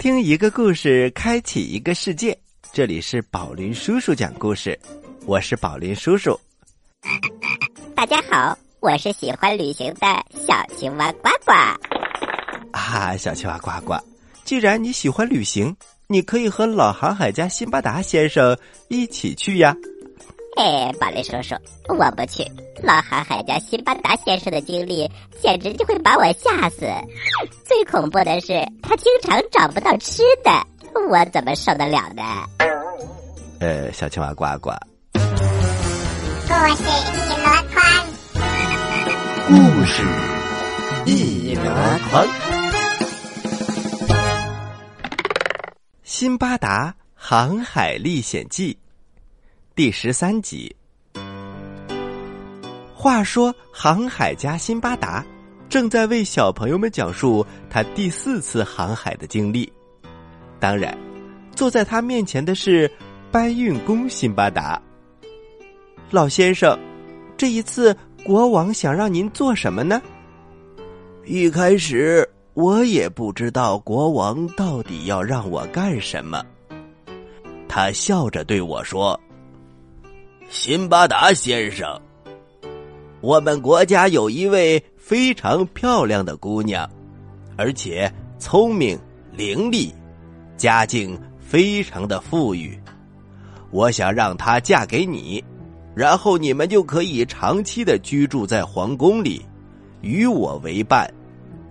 倾听一个故事，开启一个世界。这里是宝林叔叔讲故事，我是宝林叔叔。大家好，我是喜欢旅行的小青蛙呱呱。啊，小青蛙呱呱，既然你喜欢旅行，你可以和老航海家辛巴达先生一起去呀。哎，巴雷叔叔，我不去。老航海家辛巴达先生的经历简直就会把我吓死。最恐怖的是，他经常找不到吃的，我怎么受得了呢？呃，小青蛙呱呱，故事一箩筐，故事一箩筐，《辛巴达航海历险记》第十三集。话说，航海家辛巴达正在为小朋友们讲述他第四次航海的经历。当然，坐在他面前的是搬运工辛巴达。老先生，这一次国王想让您做什么呢？一开始我也不知道国王到底要让我干什么。他笑着对我说：“辛巴达先生。”我们国家有一位非常漂亮的姑娘，而且聪明伶俐，家境非常的富裕。我想让她嫁给你，然后你们就可以长期的居住在皇宫里，与我为伴。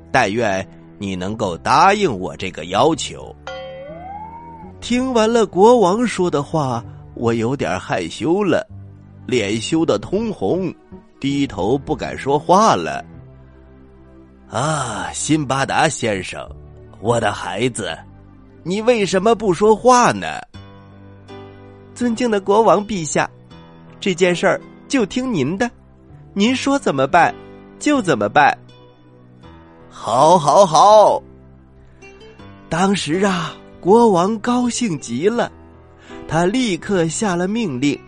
但愿你能够答应我这个要求。听完了国王说的话，我有点害羞了，脸羞得通红。低头不敢说话了。啊，辛巴达先生，我的孩子，你为什么不说话呢？尊敬的国王陛下，这件事儿就听您的，您说怎么办就怎么办。好，好，好。当时啊，国王高兴极了，他立刻下了命令。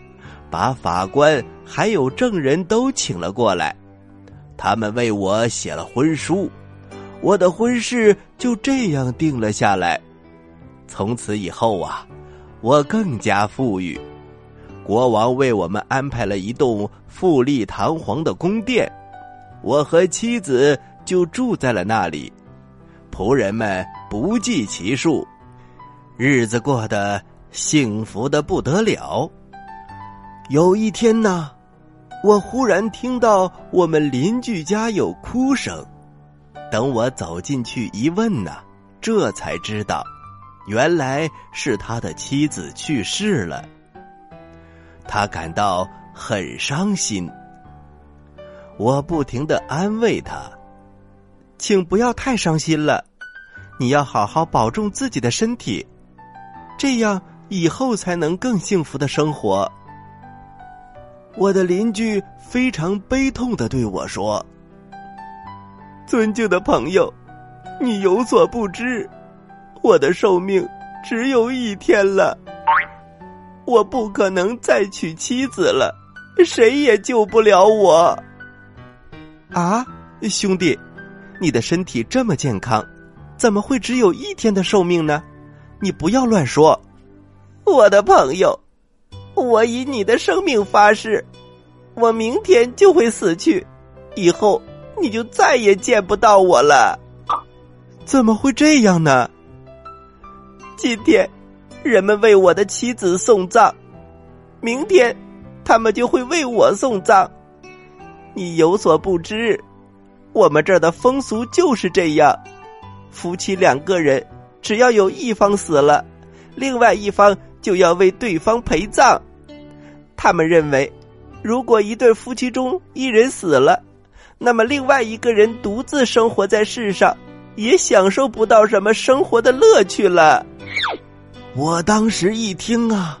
把法官还有证人都请了过来，他们为我写了婚书，我的婚事就这样定了下来。从此以后啊，我更加富裕。国王为我们安排了一栋富丽堂皇的宫殿，我和妻子就住在了那里，仆人们不计其数，日子过得幸福的不得了。有一天呢，我忽然听到我们邻居家有哭声。等我走进去一问呢，这才知道，原来是他的妻子去世了。他感到很伤心。我不停的安慰他：“请不要太伤心了，你要好好保重自己的身体，这样以后才能更幸福的生活。”我的邻居非常悲痛的对我说：“尊敬的朋友，你有所不知，我的寿命只有一天了，我不可能再娶妻子了，谁也救不了我。”啊，兄弟，你的身体这么健康，怎么会只有一天的寿命呢？你不要乱说，我的朋友。我以你的生命发誓，我明天就会死去，以后你就再也见不到我了。怎么会这样呢？今天，人们为我的妻子送葬，明天，他们就会为我送葬。你有所不知，我们这儿的风俗就是这样：夫妻两个人，只要有一方死了，另外一方。就要为对方陪葬，他们认为，如果一对夫妻中一人死了，那么另外一个人独自生活在世上，也享受不到什么生活的乐趣了。我当时一听啊，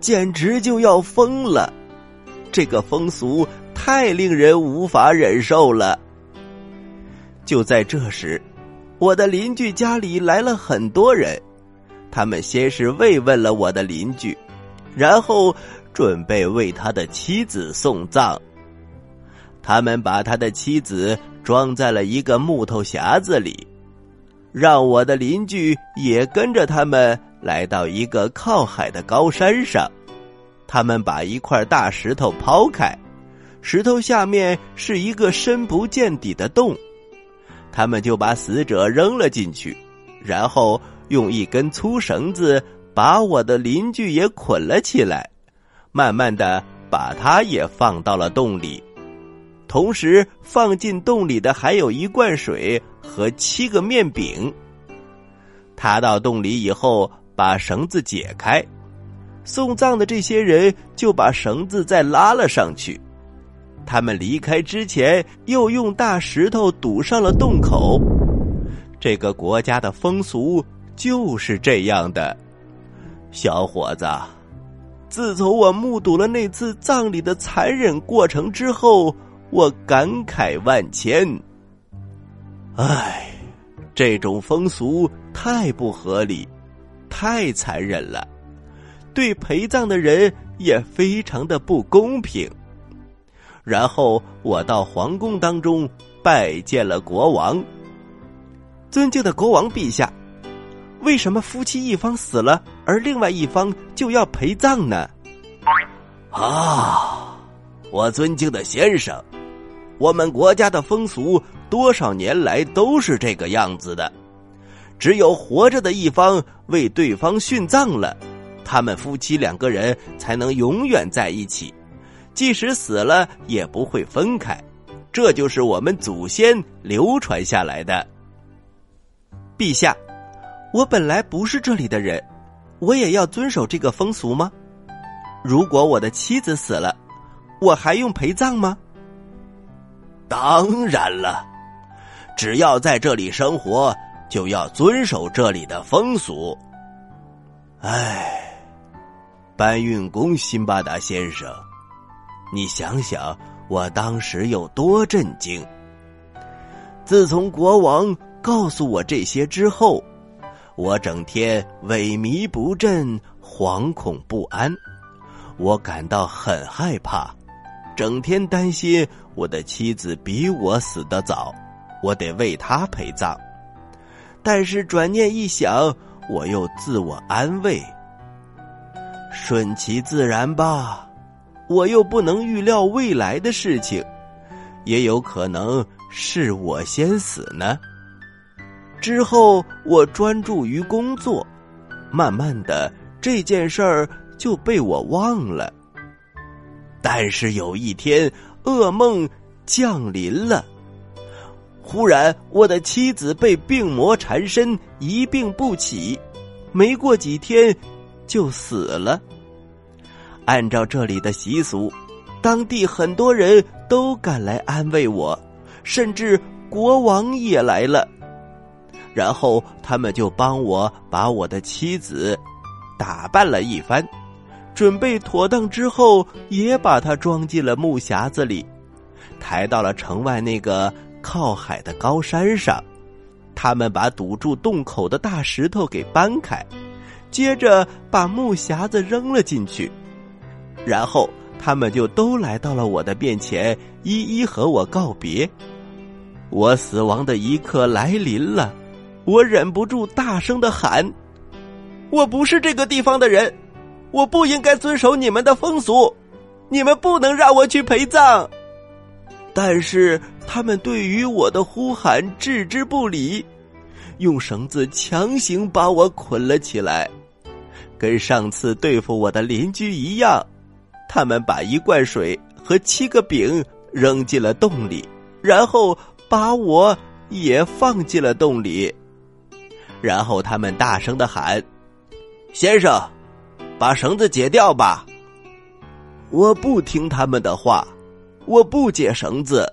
简直就要疯了，这个风俗太令人无法忍受了。就在这时，我的邻居家里来了很多人。他们先是慰问了我的邻居，然后准备为他的妻子送葬。他们把他的妻子装在了一个木头匣子里，让我的邻居也跟着他们来到一个靠海的高山上。他们把一块大石头抛开，石头下面是一个深不见底的洞。他们就把死者扔了进去，然后用一根粗绳子把我的邻居也捆了起来，慢慢的把他也放到了洞里。同时，放进洞里的还有一罐水和七个面饼。他到洞里以后，把绳子解开，送葬的这些人就把绳子再拉了上去。他们离开之前，又用大石头堵上了洞口。这个国家的风俗就是这样的，小伙子。自从我目睹了那次葬礼的残忍过程之后，我感慨万千。唉，这种风俗太不合理，太残忍了，对陪葬的人也非常的不公平。然后我到皇宫当中拜见了国王。尊敬的国王陛下，为什么夫妻一方死了，而另外一方就要陪葬呢？啊，我尊敬的先生，我们国家的风俗多少年来都是这个样子的。只有活着的一方为对方殉葬了，他们夫妻两个人才能永远在一起。即使死了也不会分开，这就是我们祖先流传下来的。陛下，我本来不是这里的人，我也要遵守这个风俗吗？如果我的妻子死了，我还用陪葬吗？当然了，只要在这里生活，就要遵守这里的风俗。唉，搬运工辛巴达先生。你想想，我当时有多震惊！自从国王告诉我这些之后，我整天萎靡不振、惶恐不安，我感到很害怕，整天担心我的妻子比我死得早，我得为她陪葬。但是转念一想，我又自我安慰：顺其自然吧。我又不能预料未来的事情，也有可能是我先死呢。之后我专注于工作，慢慢的这件事儿就被我忘了。但是有一天，噩梦降临了。忽然，我的妻子被病魔缠身，一病不起，没过几天就死了。按照这里的习俗，当地很多人都赶来安慰我，甚至国王也来了。然后他们就帮我把我的妻子打扮了一番，准备妥当之后，也把她装进了木匣子里，抬到了城外那个靠海的高山上。他们把堵住洞口的大石头给搬开，接着把木匣子扔了进去。然后他们就都来到了我的面前，一一和我告别。我死亡的一刻来临了，我忍不住大声的喊：“我不是这个地方的人，我不应该遵守你们的风俗，你们不能让我去陪葬。”但是他们对于我的呼喊置之不理，用绳子强行把我捆了起来，跟上次对付我的邻居一样。他们把一罐水和七个饼扔进了洞里，然后把我也放进了洞里。然后他们大声的喊：“先生，把绳子解掉吧！”我不听他们的话，我不解绳子。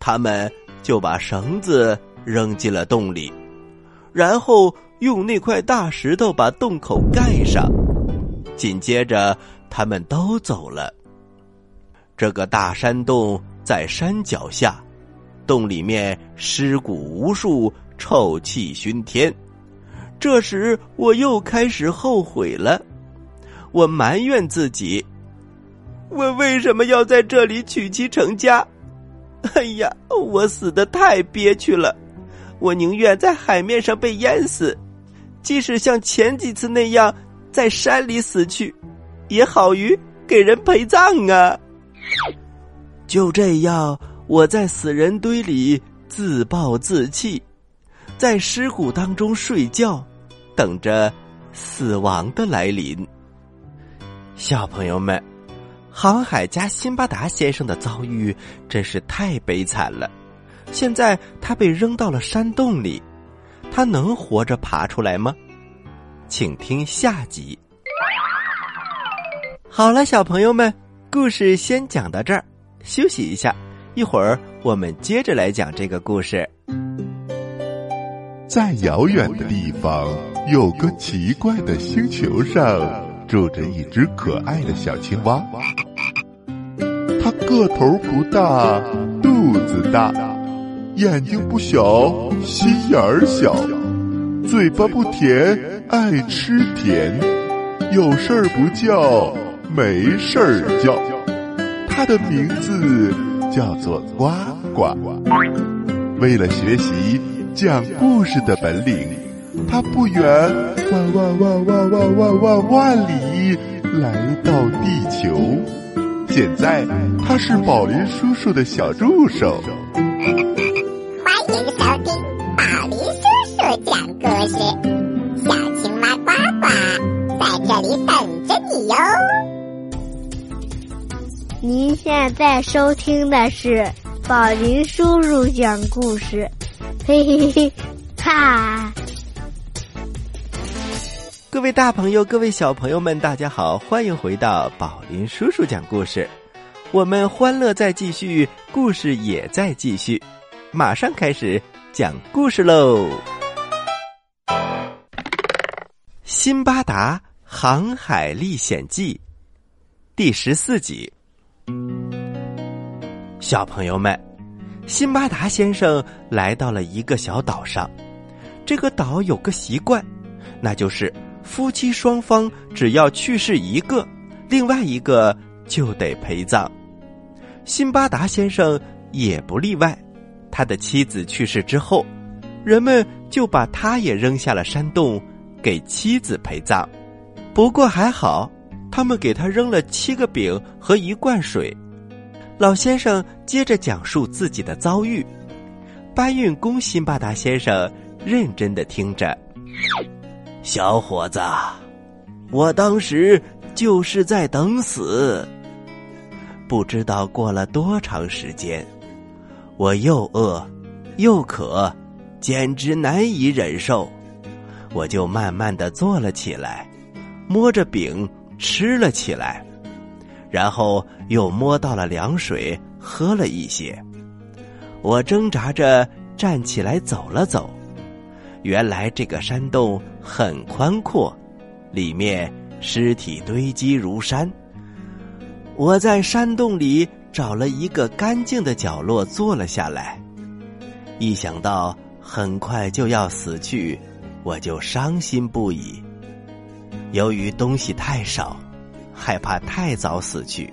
他们就把绳子扔进了洞里，然后用那块大石头把洞口盖上，紧接着。他们都走了。这个大山洞在山脚下，洞里面尸骨无数，臭气熏天。这时我又开始后悔了，我埋怨自己：我为什么要在这里娶妻成家？哎呀，我死的太憋屈了，我宁愿在海面上被淹死，即使像前几次那样在山里死去，也好于给人陪葬啊！就这样，我在死人堆里自暴自弃，在尸骨当中睡觉，等着死亡的来临。小朋友们，航海家辛巴达先生的遭遇真是太悲惨了。现在他被扔到了山洞里，他能活着爬出来吗？请听下集。好了，小朋友们，故事先讲到这儿，休息一下，一会儿我们接着来讲这个故事。在遥远的地方，有个奇怪的星球上，住着一只可爱的小青蛙。它个头不大，肚子大。眼睛不小，心眼儿小，嘴巴不甜，爱吃甜，有事儿不叫，没事儿叫。它的名字叫做呱呱。为了学习讲故事的本领，他不远万万万万万万万万里来到地球。现在，他是宝林叔叔的小助手。欢迎收听宝林叔叔讲故事，小青蛙呱呱在这里等着你哟。您现在收听的是宝林叔叔讲故事，嘿嘿嘿，哈！各位大朋友，各位小朋友们，大家好，欢迎回到宝林叔叔讲故事。我们欢乐在继续，故事也在继续。马上开始讲故事喽！《辛巴达航海历险记》第十四集。小朋友们，辛巴达先生来到了一个小岛上。这个岛有个习惯，那就是夫妻双方只要去世一个，另外一个就得陪葬。辛巴达先生也不例外。他的妻子去世之后，人们就把他也扔下了山洞，给妻子陪葬。不过还好，他们给他扔了七个饼和一罐水。老先生接着讲述自己的遭遇。搬运工辛巴达先生认真的听着：“小伙子，我当时就是在等死，不知道过了多长时间。”我又饿，又渴，简直难以忍受。我就慢慢的坐了起来，摸着饼吃了起来，然后又摸到了凉水，喝了一些。我挣扎着站起来走了走，原来这个山洞很宽阔，里面尸体堆积如山。我在山洞里。找了一个干净的角落坐了下来，一想到很快就要死去，我就伤心不已。由于东西太少，害怕太早死去，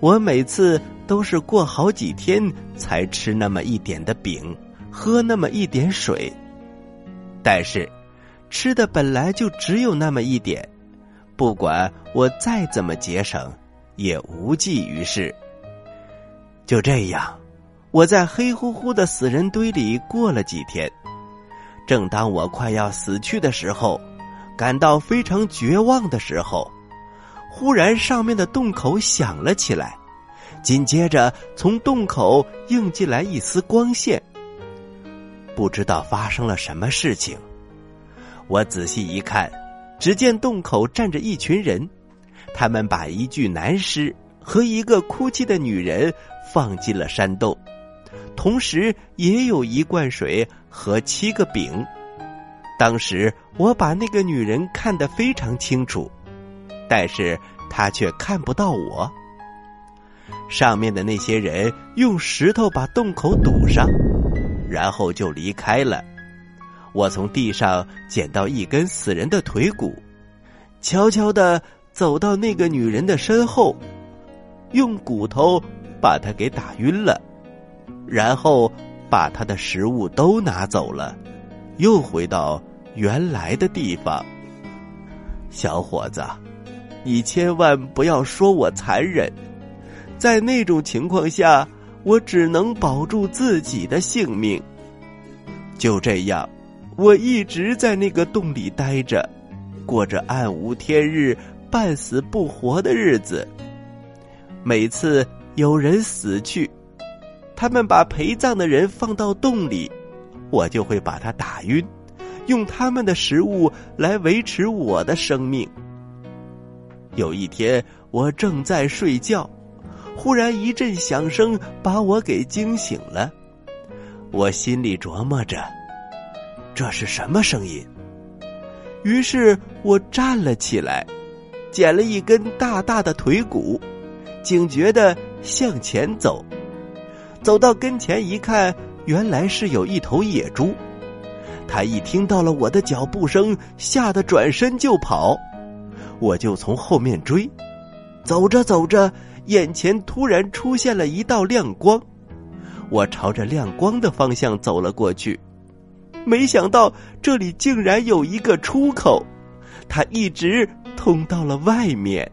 我每次都是过好几天才吃那么一点的饼，喝那么一点水。但是，吃的本来就只有那么一点，不管我再怎么节省，也无济于事。就这样，我在黑乎乎的死人堆里过了几天。正当我快要死去的时候，感到非常绝望的时候，忽然上面的洞口响了起来，紧接着从洞口映进来一丝光线。不知道发生了什么事情，我仔细一看，只见洞口站着一群人，他们把一具男尸。和一个哭泣的女人放进了山洞，同时也有一罐水和七个饼。当时我把那个女人看得非常清楚，但是他却看不到我。上面的那些人用石头把洞口堵上，然后就离开了。我从地上捡到一根死人的腿骨，悄悄的走到那个女人的身后。用骨头把她给打晕了，然后把她的食物都拿走了，又回到原来的地方。小伙子，你千万不要说我残忍，在那种情况下，我只能保住自己的性命。就这样，我一直在那个洞里待着，过着暗无天日、半死不活的日子。每次有人死去，他们把陪葬的人放到洞里，我就会把他打晕，用他们的食物来维持我的生命。有一天，我正在睡觉，忽然一阵响声把我给惊醒了。我心里琢磨着，这是什么声音？于是我站了起来，捡了一根大大的腿骨。警觉的向前走，走到跟前一看，原来是有一头野猪。他一听到了我的脚步声，吓得转身就跑，我就从后面追。走着走着，眼前突然出现了一道亮光，我朝着亮光的方向走了过去，没想到这里竟然有一个出口，它一直通到了外面。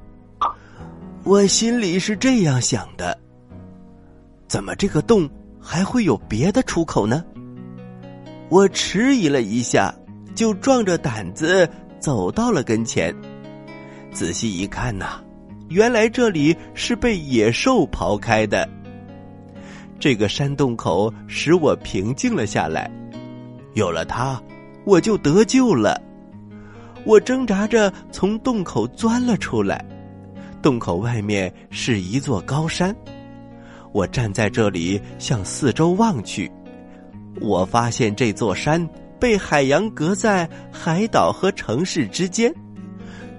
我心里是这样想的：怎么这个洞还会有别的出口呢？我迟疑了一下，就壮着胆子走到了跟前。仔细一看呐，原来这里是被野兽刨开的。这个山洞口使我平静了下来，有了它，我就得救了。我挣扎着从洞口钻了出来。洞口外面是一座高山，我站在这里向四周望去，我发现这座山被海洋隔在海岛和城市之间，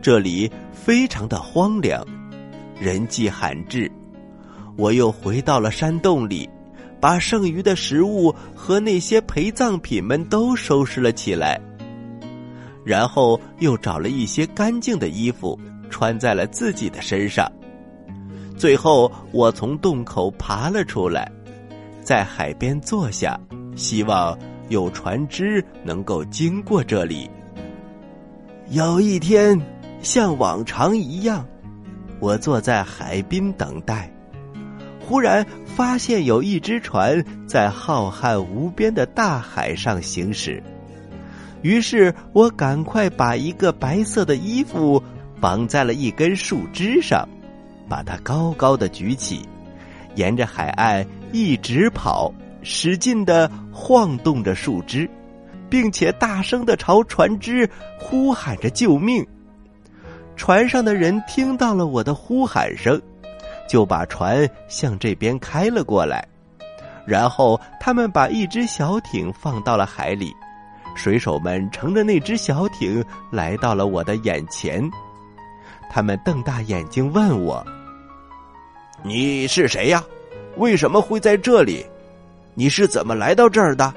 这里非常的荒凉，人迹罕至。我又回到了山洞里，把剩余的食物和那些陪葬品们都收拾了起来，然后又找了一些干净的衣服。穿在了自己的身上。最后，我从洞口爬了出来，在海边坐下，希望有船只能够经过这里。有一天，像往常一样，我坐在海滨等待，忽然发现有一只船在浩瀚无边的大海上行驶。于是我赶快把一个白色的衣服。绑在了一根树枝上，把它高高的举起，沿着海岸一直跑，使劲的晃动着树枝，并且大声的朝船只呼喊着救命。船上的人听到了我的呼喊声，就把船向这边开了过来，然后他们把一只小艇放到了海里，水手们乘着那只小艇来到了我的眼前。他们瞪大眼睛问我：“你是谁呀？为什么会在这里？你是怎么来到这儿的？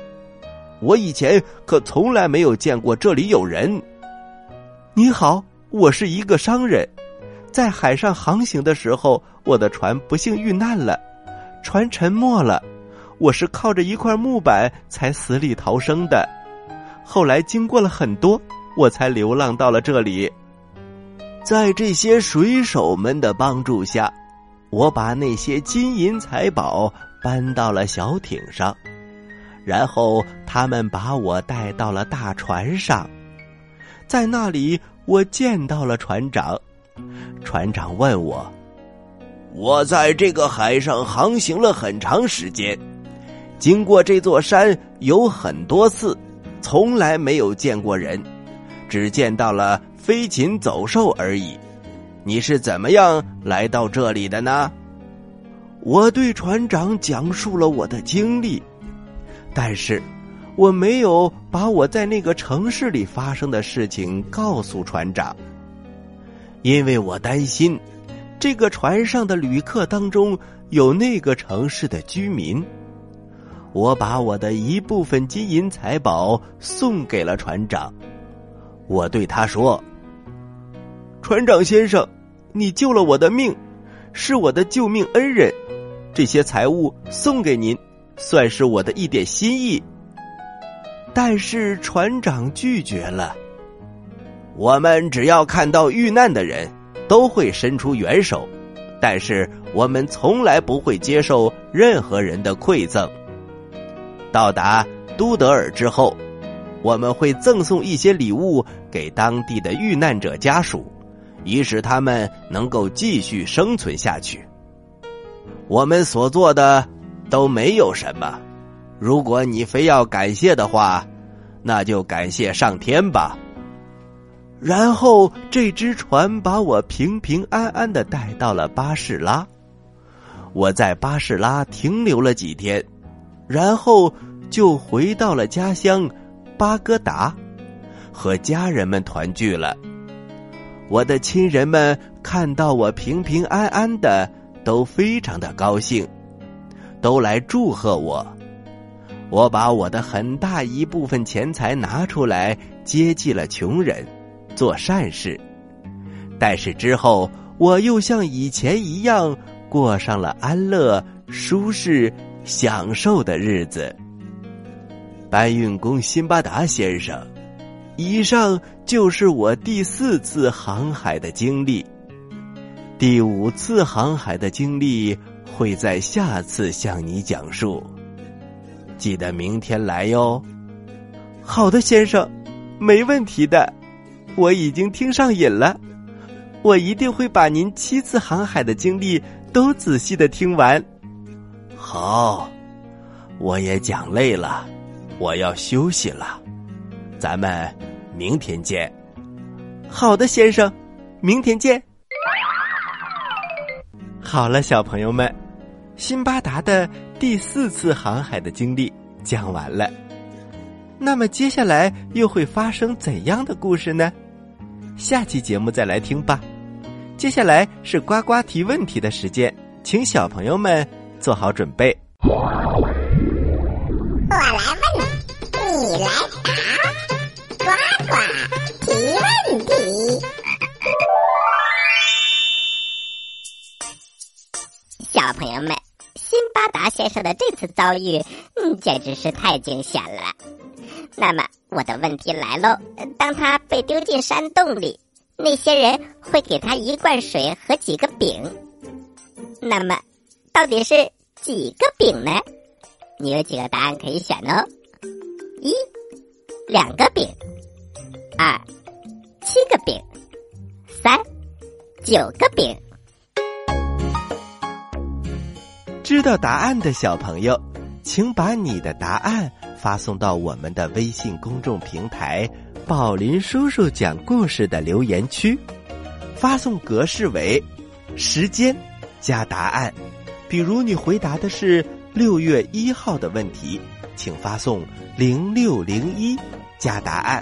我以前可从来没有见过这里有人。”你好，我是一个商人，在海上航行的时候，我的船不幸遇难了，船沉没了，我是靠着一块木板才死里逃生的。后来经过了很多，我才流浪到了这里。在这些水手们的帮助下，我把那些金银财宝搬到了小艇上，然后他们把我带到了大船上，在那里我见到了船长。船长问我：“我在这个海上航行了很长时间，经过这座山有很多次，从来没有见过人，只见到了。”飞禽走兽而已，你是怎么样来到这里的呢？我对船长讲述了我的经历，但是我没有把我在那个城市里发生的事情告诉船长，因为我担心这个船上的旅客当中有那个城市的居民。我把我的一部分金银财宝送给了船长，我对他说。船长先生，你救了我的命，是我的救命恩人。这些财物送给您，算是我的一点心意。但是船长拒绝了。我们只要看到遇难的人，都会伸出援手，但是我们从来不会接受任何人的馈赠。到达都德尔之后，我们会赠送一些礼物给当地的遇难者家属，以使他们能够继续生存下去。我们所做的都没有什么。如果你非要感谢的话，那就感谢上天吧。然后这只船把我平平安安的带到了巴士拉。我在巴士拉停留了几天，然后就回到了家乡巴格达，和家人们团聚了。我的亲人们看到我平平安安的，都非常的高兴，都来祝贺我。我把我的很大一部分钱财拿出来接济了穷人，做善事。但是之后，我又像以前一样过上了安乐、舒适、享受的日子。搬运工辛巴达先生，以上就是我第四次航海的经历。第五次航海的经历会在下次向你讲述。记得明天来哟。好的，先生，没问题的。我已经听上瘾了，我一定会把您七次航海的经历都仔细的听完。好，我也讲累了，我要休息了。咱们明天见。好的，先生，明天见。好了，小朋友们。辛巴达的第四次航海的经历讲完了，那么接下来又会发生怎样的故事呢？下期节目再来听吧。接下来是呱呱提问题的时间，请小朋友们做好准备。我来问，你来答，呱呱提问题。小朋友们。辛巴达先生的这次遭遇，嗯，简直是太惊险了。那么我的问题来喽：当他被丢进山洞里，那些人会给他一罐水和几个饼。那么，到底是几个饼呢？你有几个答案可以选哦：一、两个饼；二、七个饼；三、九个饼。知道答案的小朋友，请把你的答案发送到我们的微信公众平台“宝林叔叔讲故事”的留言区，发送格式为时间加答案。比如你回答的是六月一号的问题，请发送零六零一加答案。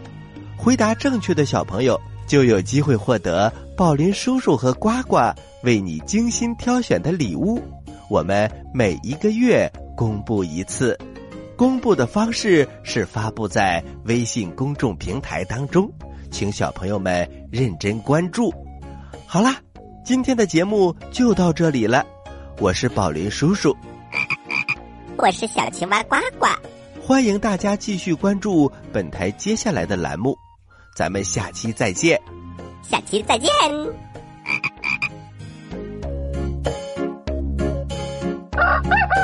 回答正确的小朋友就有机会获得宝林叔叔和呱呱为你精心挑选的礼物。我们每一个月公布一次，公布的方式是发布在微信公众平台当中，请小朋友们认真关注。好啦，今天的节目就到这里了，我是宝林叔叔，我是小青蛙呱呱，欢迎大家继续关注本台接下来的栏目，咱们下期再见，下期再见。Ha ha ha!